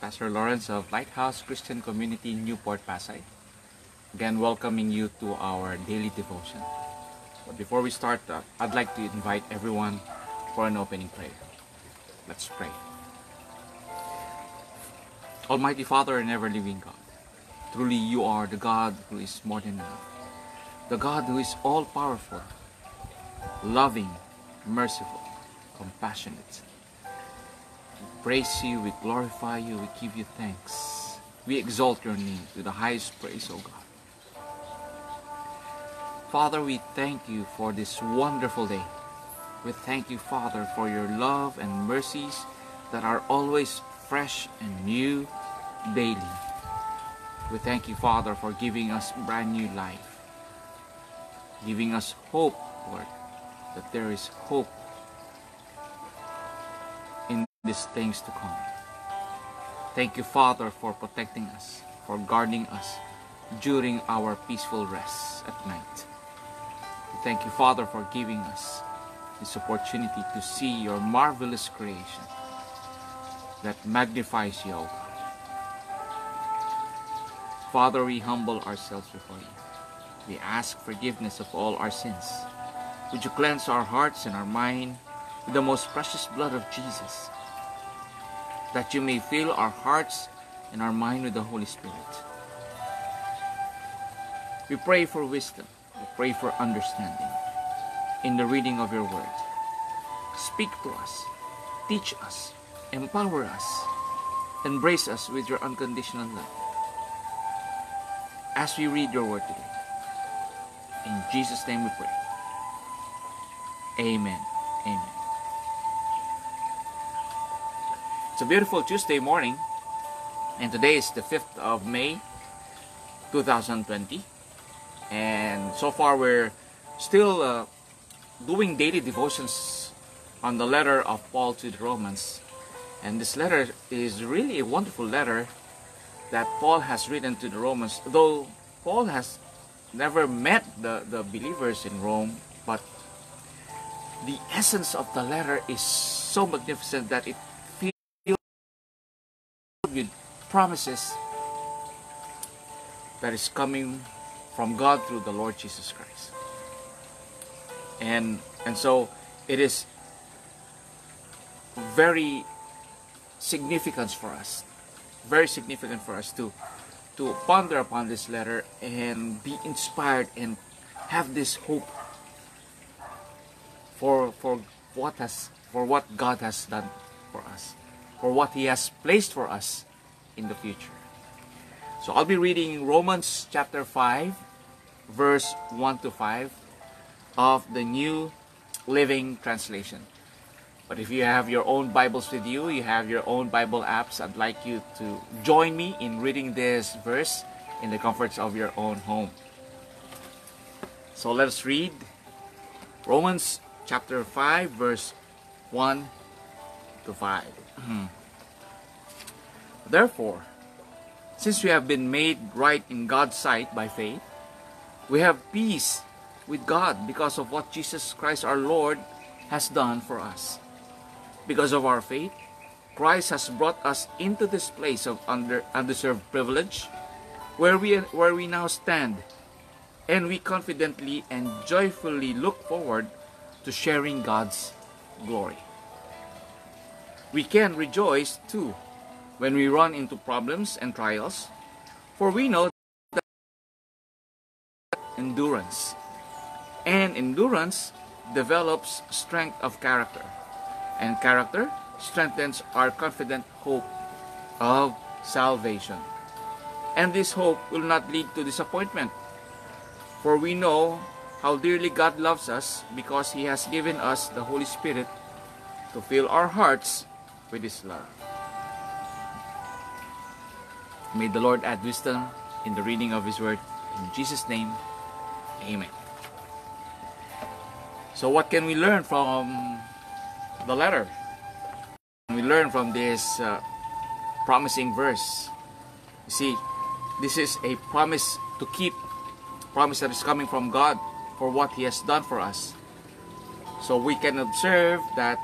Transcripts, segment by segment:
Pastor Lawrence of Lighthouse Christian Community Newport Pasay. Again, welcoming you to our daily devotion. But before we start, uh, I'd like to invite everyone for an opening prayer. Let's pray. Almighty Father and ever living God, truly you are the God who is more than enough, the God who is all powerful, loving, merciful, compassionate. We praise you, we glorify you, we give you thanks. We exalt your name to the highest praise, O God. Father, we thank you for this wonderful day. We thank you, Father, for your love and mercies that are always fresh and new daily. We thank you, Father, for giving us brand new life, giving us hope, Lord, that there is hope these things to come. Thank you, Father, for protecting us, for guarding us during our peaceful rest at night. Thank you, Father, for giving us this opportunity to see your marvelous creation that magnifies you, O. Father, we humble ourselves before you. We ask forgiveness of all our sins. Would you cleanse our hearts and our mind with the most precious blood of Jesus, that you may fill our hearts and our mind with the Holy Spirit. We pray for wisdom. We pray for understanding in the reading of your word. Speak to us, teach us, empower us, embrace us with your unconditional love. As we read your word today, in Jesus' name we pray. Amen. Amen. It's a beautiful Tuesday morning, and today is the 5th of May 2020. And so far, we're still uh, doing daily devotions on the letter of Paul to the Romans. And this letter is really a wonderful letter that Paul has written to the Romans, though Paul has never met the, the believers in Rome, but the essence of the letter is so magnificent that it with promises that is coming from God through the Lord Jesus Christ. And and so it is very significant for us. Very significant for us to to ponder upon this letter and be inspired and have this hope for for what has for what God has done for us, for what He has placed for us in the future. So I'll be reading Romans chapter 5, verse 1 to 5 of the New Living Translation. But if you have your own Bibles with you, you have your own Bible apps, I'd like you to join me in reading this verse in the comforts of your own home. So let us read Romans chapter 5, verse 1 to 5. Hmm. Therefore, since we have been made right in God's sight by faith, we have peace with God because of what Jesus Christ our Lord has done for us. Because of our faith, Christ has brought us into this place of under, undeserved privilege where we, where we now stand, and we confidently and joyfully look forward to sharing God's glory. We can rejoice too when we run into problems and trials, for we know that endurance. And endurance develops strength of character, and character strengthens our confident hope of salvation. And this hope will not lead to disappointment, for we know how dearly God loves us because He has given us the Holy Spirit to fill our hearts with His love. May the Lord add wisdom in the reading of His Word. In Jesus' name, Amen. So, what can we learn from the letter? We learn from this uh, promising verse. You see, this is a promise to keep, promise that is coming from God for what He has done for us. So we can observe that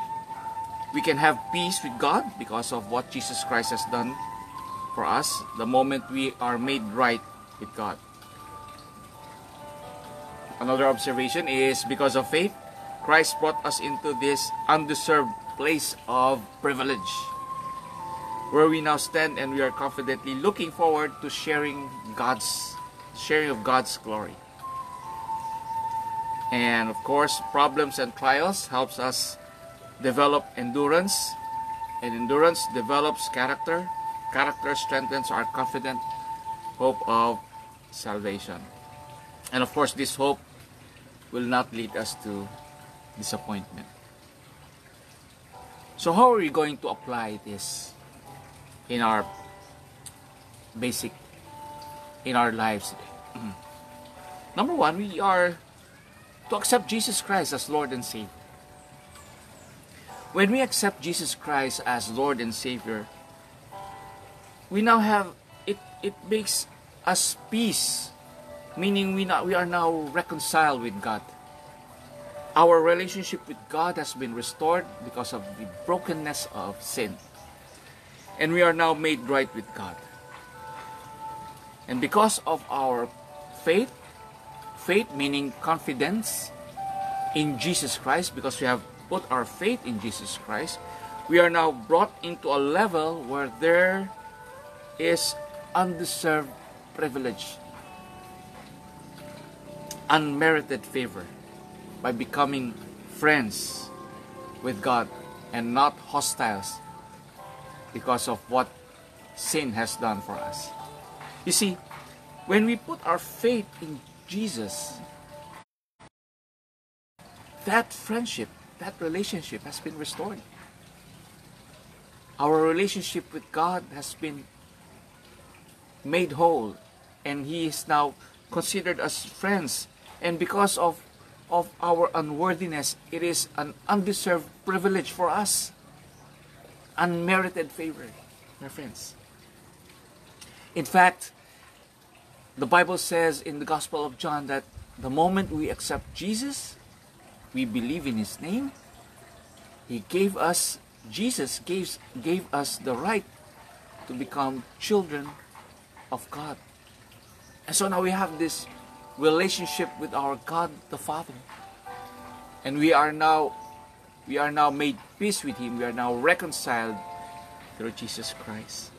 We can have peace with God because of what Jesus Christ has done for us the moment we are made right with God. Another observation is because of faith, Christ brought us into this undeserved place of privilege where we now stand and we are confidently looking forward to sharing God's sharing of God's glory. And of course, problems and trials helps us develop endurance, and endurance develops character. Character strengthens our confident hope of salvation. And of course, this hope will not lead us to disappointment. So, how are we going to apply this in our basic in our lives today? Number one, we are to accept Jesus Christ as Lord and Savior. When we accept Jesus Christ as Lord and Savior, we now have it it makes us peace, meaning we not we are now reconciled with God. Our relationship with God has been restored because of the brokenness of sin. And we are now made right with God. And because of our faith, faith meaning confidence in Jesus Christ, because we have put our faith in Jesus Christ, we are now brought into a level where there is undeserved privilege, unmerited favor by becoming friends with God and not hostiles because of what sin has done for us. You see, when we put our faith in Jesus, that friendship, that relationship has been restored. Our relationship with God has been made whole, and He is now considered as friends. And because of, of our unworthiness, it is an undeserved privilege for us unmerited favor, my friends. In fact, the Bible says in the Gospel of John that the moment we accept Jesus, we believe in His name, He gave us, Jesus gave, gave us the right to become children of God. And so now we have this relationship with our God the Father. And we are now we are now made peace with Him. We are now reconciled through Jesus Christ.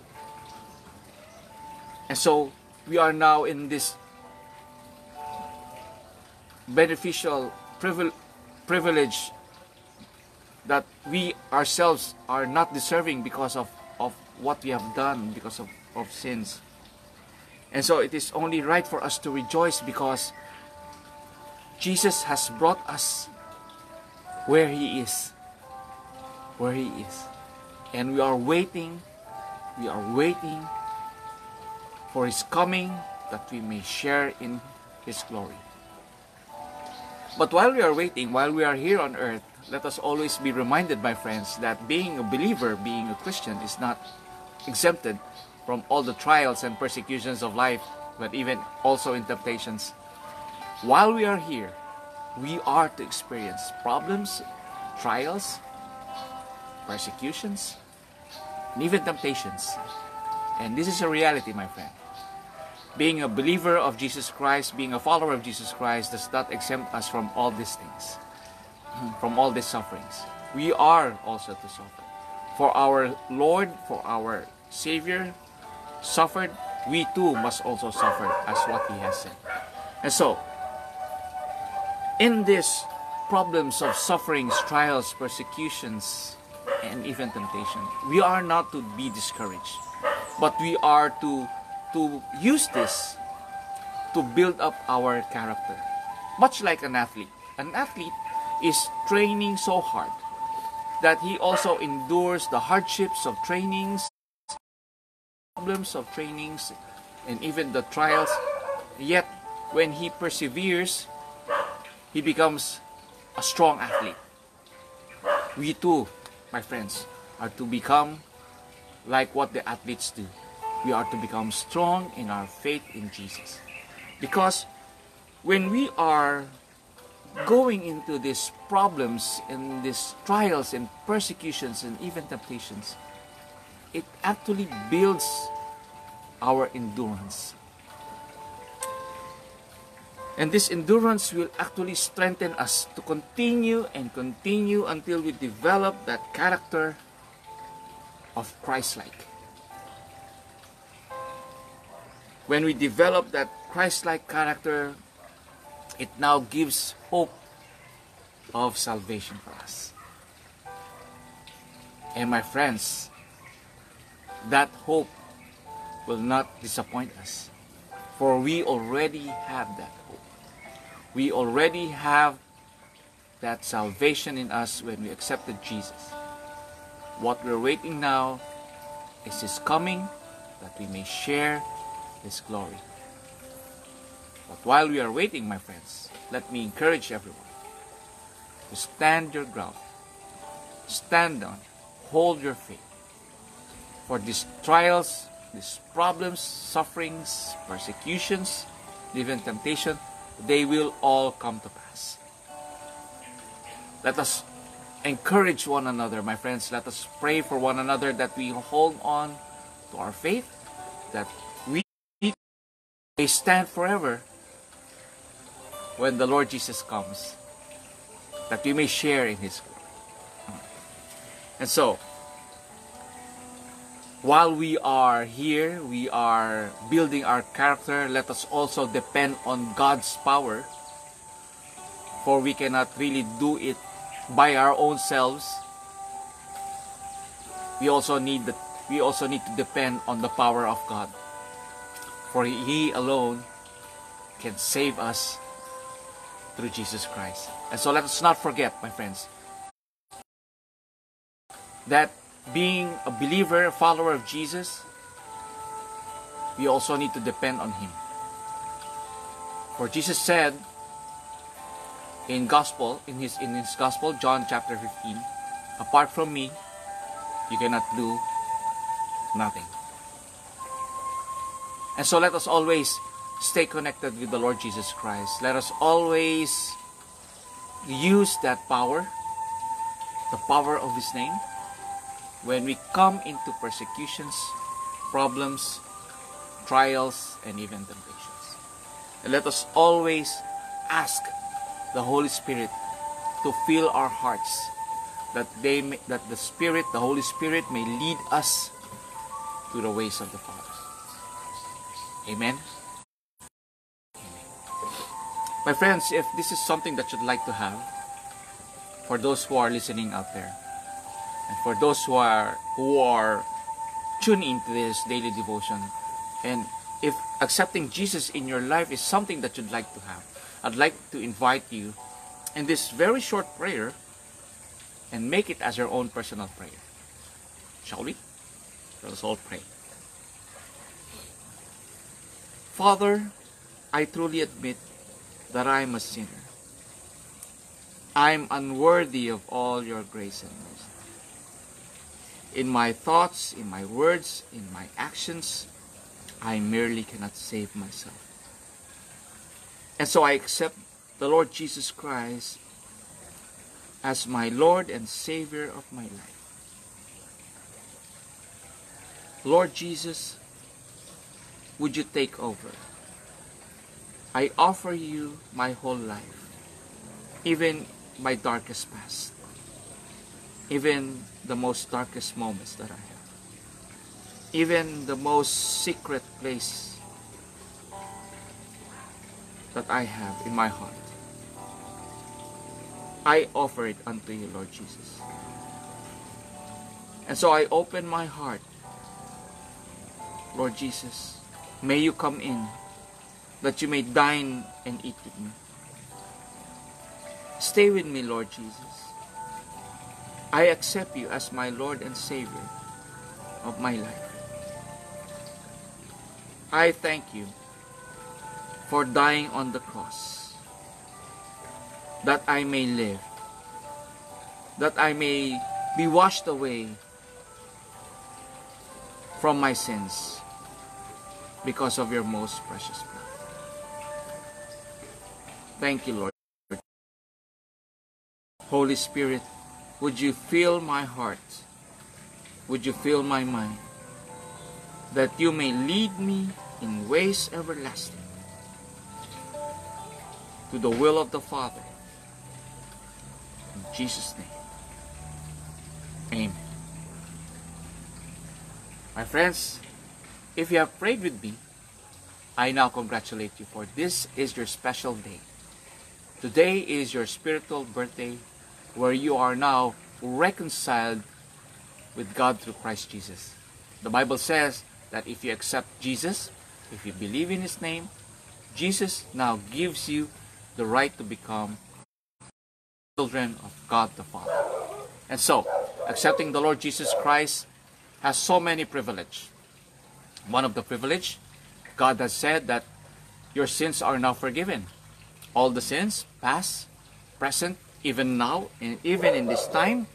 And so we are now in this beneficial privilege that we ourselves are not deserving because of, of what we have done, because of, of sins. And so it is only right for us to rejoice because Jesus has brought us where He is. Where He is. And we are waiting, we are waiting for His coming that we may share in His glory. But while we are waiting, while we are here on earth, let us always be reminded, my friends, that being a believer, being a Christian, is not exempted from all the trials and persecutions of life, but even also in temptations. While we are here, we are to experience problems, trials, persecutions, and even temptations. And this is a reality, my friend. Being a believer of Jesus Christ, being a follower of Jesus Christ, does not exempt us from all these things, from all these sufferings. We are also to suffer. For our Lord, for our Savior suffered, we too must also suffer as what He has said. And so, in these problems of sufferings, trials, persecutions, and even temptation, we are not to be discouraged, but we are to to use this to build up our character. Much like an athlete. An athlete is training so hard that he also endures the hardships of trainings, problems of trainings, and even the trials. Yet, when he perseveres, he becomes a strong athlete. We too, my friends, are to become like what the athletes do. We are to become strong in our faith in Jesus. Because when we are going into these problems and these trials and persecutions and even temptations, it actually builds our endurance. And this endurance will actually strengthen us to continue and continue until we develop that character of Christ-like. When we develop that Christ-like character, it now gives hope of salvation for us. And my friends, that hope will not disappoint us, for we already have that hope. We already have that salvation in us when we accepted Jesus. What we're waiting now is His coming that we may share His glory. But while we are waiting, my friends, let me encourage everyone to stand your ground, stand on, hold your faith. For these trials, these problems, sufferings, persecutions, even temptation, they will all come to pass. Let us encourage one another, my friends. Let us pray for one another that we hold on to our faith, that may stand forever when the Lord Jesus comes, that we may share in His glory. And so, while we are here, we are building our character, let us also depend on God's power, for we cannot really do it by our own selves. We also need the, we also need to depend on the power of God, for He alone can save us through Jesus Christ. And so let us not forget, my friends, that being a believer, a follower of Jesus, we also need to depend on Him. For Jesus said in Gospel, in His in His Gospel, John chapter 15, apart from me, you cannot do nothing. And so let us always stay connected with the Lord Jesus Christ. Let us always use that power, the power of His name, when we come into persecutions, problems, trials, and even temptations. And let us always ask the Holy Spirit to fill our hearts that they may, that the Spirit, the Holy Spirit may lead us to the ways of the Father. Amen. My friends, if this is something that you'd like to have, for those who are listening out there, and for those who are who are tuned into this daily devotion, and if accepting Jesus in your life is something that you'd like to have, I'd like to invite you in this very short prayer and make it as your own personal prayer. Shall we? Let us all pray. Father, I truly admit that I am a sinner. I am unworthy of all your grace and mercy. In my thoughts, in my words, in my actions, I merely cannot save myself. And so I accept the Lord Jesus Christ as my Lord and Savior of my life. Lord Jesus, would you take over? I offer you my whole life, even my darkest past, even the most darkest moments that I have, even the most secret place that I have in my heart. I offer it unto you, Lord Jesus. And so I open my heart. Lord Jesus, may you come in that you may dine and eat with me. Stay with me, Lord Jesus. I accept you as my Lord and Savior of my life. I thank you for dying on the cross that I may live, that I may be washed away from my sins because of your most precious blood. Thank you, Lord. Holy Spirit, would you fill my heart? Would you fill my mind? That you may lead me in ways everlasting to the will of the Father. In Jesus' name. Amen. My friends, if you have prayed with me, I now congratulate you for this is your special day. Today is your spiritual birthday where you are now reconciled with God through Christ Jesus. The Bible says that if you accept Jesus, if you believe in His name, Jesus now gives you the right to become children of God the Father. And so, accepting the Lord Jesus Christ has so many privilege. One of the privilege, God has said that your sins are now forgiven. All the sins, past, present, even now, and even in this time,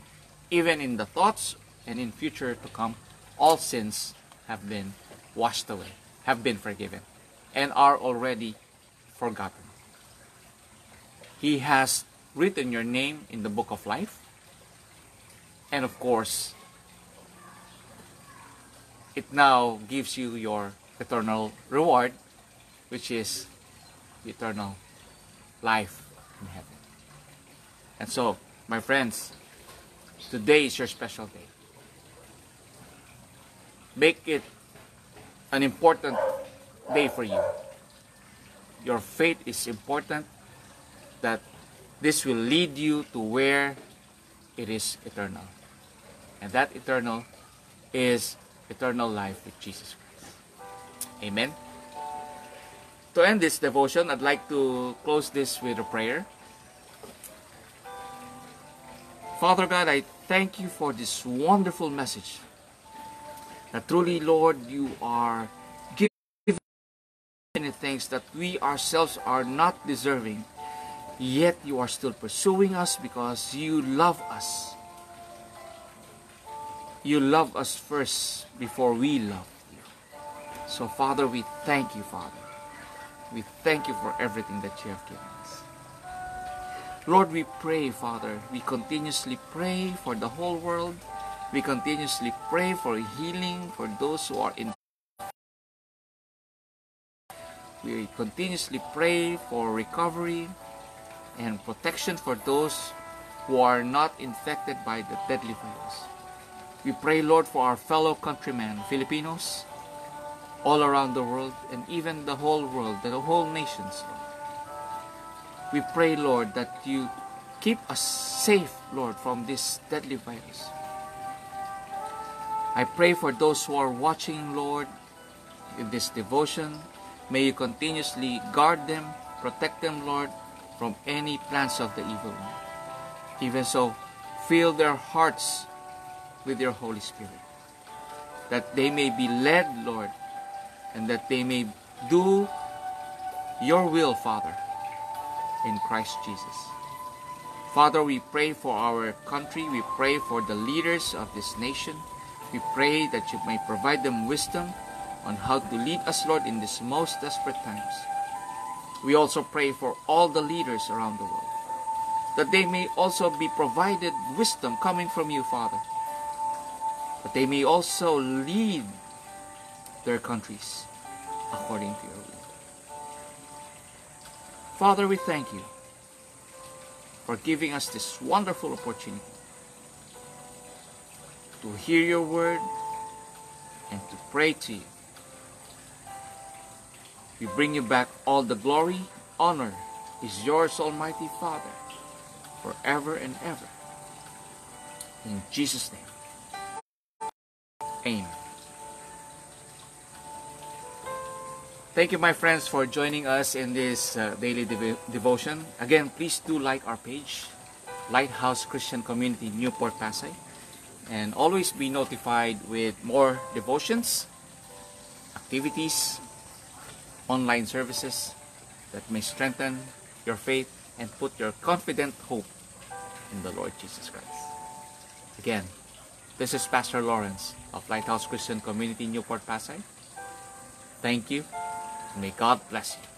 even in the thoughts and in future to come, all sins have been washed away, have been forgiven, and are already forgotten. He has written your name in the book of life. And of course, it now gives you your eternal reward, which is eternal life in heaven. And so, my friends, today is your special day. Make it an important day for you. Your faith is important that this will lead you to where it is eternal. And that eternal is eternal life with Jesus Christ. Amen. To end this devotion, I'd like to close this with a prayer. Father God, I thank you for this wonderful message. That truly, Lord, you are giving many things that we ourselves are not deserving Yet you are still pursuing us because you love us. You love us first before we love you. So, Father, we thank you, Father. We thank you for everything that you have given us. Lord, we pray, Father, we continuously pray for the whole world. We continuously pray for healing for those who are in. We continuously pray for recovery and protection for those who are not infected by the deadly virus. We pray, Lord, for our fellow countrymen, Filipinos, all around the world, and even the whole world, the whole nations. We pray, Lord, that you keep us safe, Lord, from this deadly virus. I pray for those who are watching, Lord, in this devotion. May you continuously guard them, protect them, Lord, from any plans of the evil one. Even so, fill their hearts with your Holy Spirit, that they may be led, Lord, and that they may do your will, Father, in Christ Jesus. Father, we pray for our country. We pray for the leaders of this nation. We pray that you may provide them wisdom on how to lead us, Lord, in these most desperate times. We also pray for all the leaders around the world, that they may also be provided wisdom coming from you, Father, that they may also lead their countries according to your will. Father, we thank you for giving us this wonderful opportunity to hear your word and to pray to you. We bring you back all the glory, honor is yours, Almighty Father, forever and ever. In Jesus' name. Amen. Thank you, my friends, for joining us in this uh, daily dev devotion. Again, please do like our page, Lighthouse Christian Community, Newport, Pasay, and always be notified with more devotions, activities, online services that may strengthen your faith and put your confident hope in the Lord Jesus Christ. Again, this is Pastor Lawrence of Lighthouse Christian Community Newport Pasay. Thank you. May God bless you.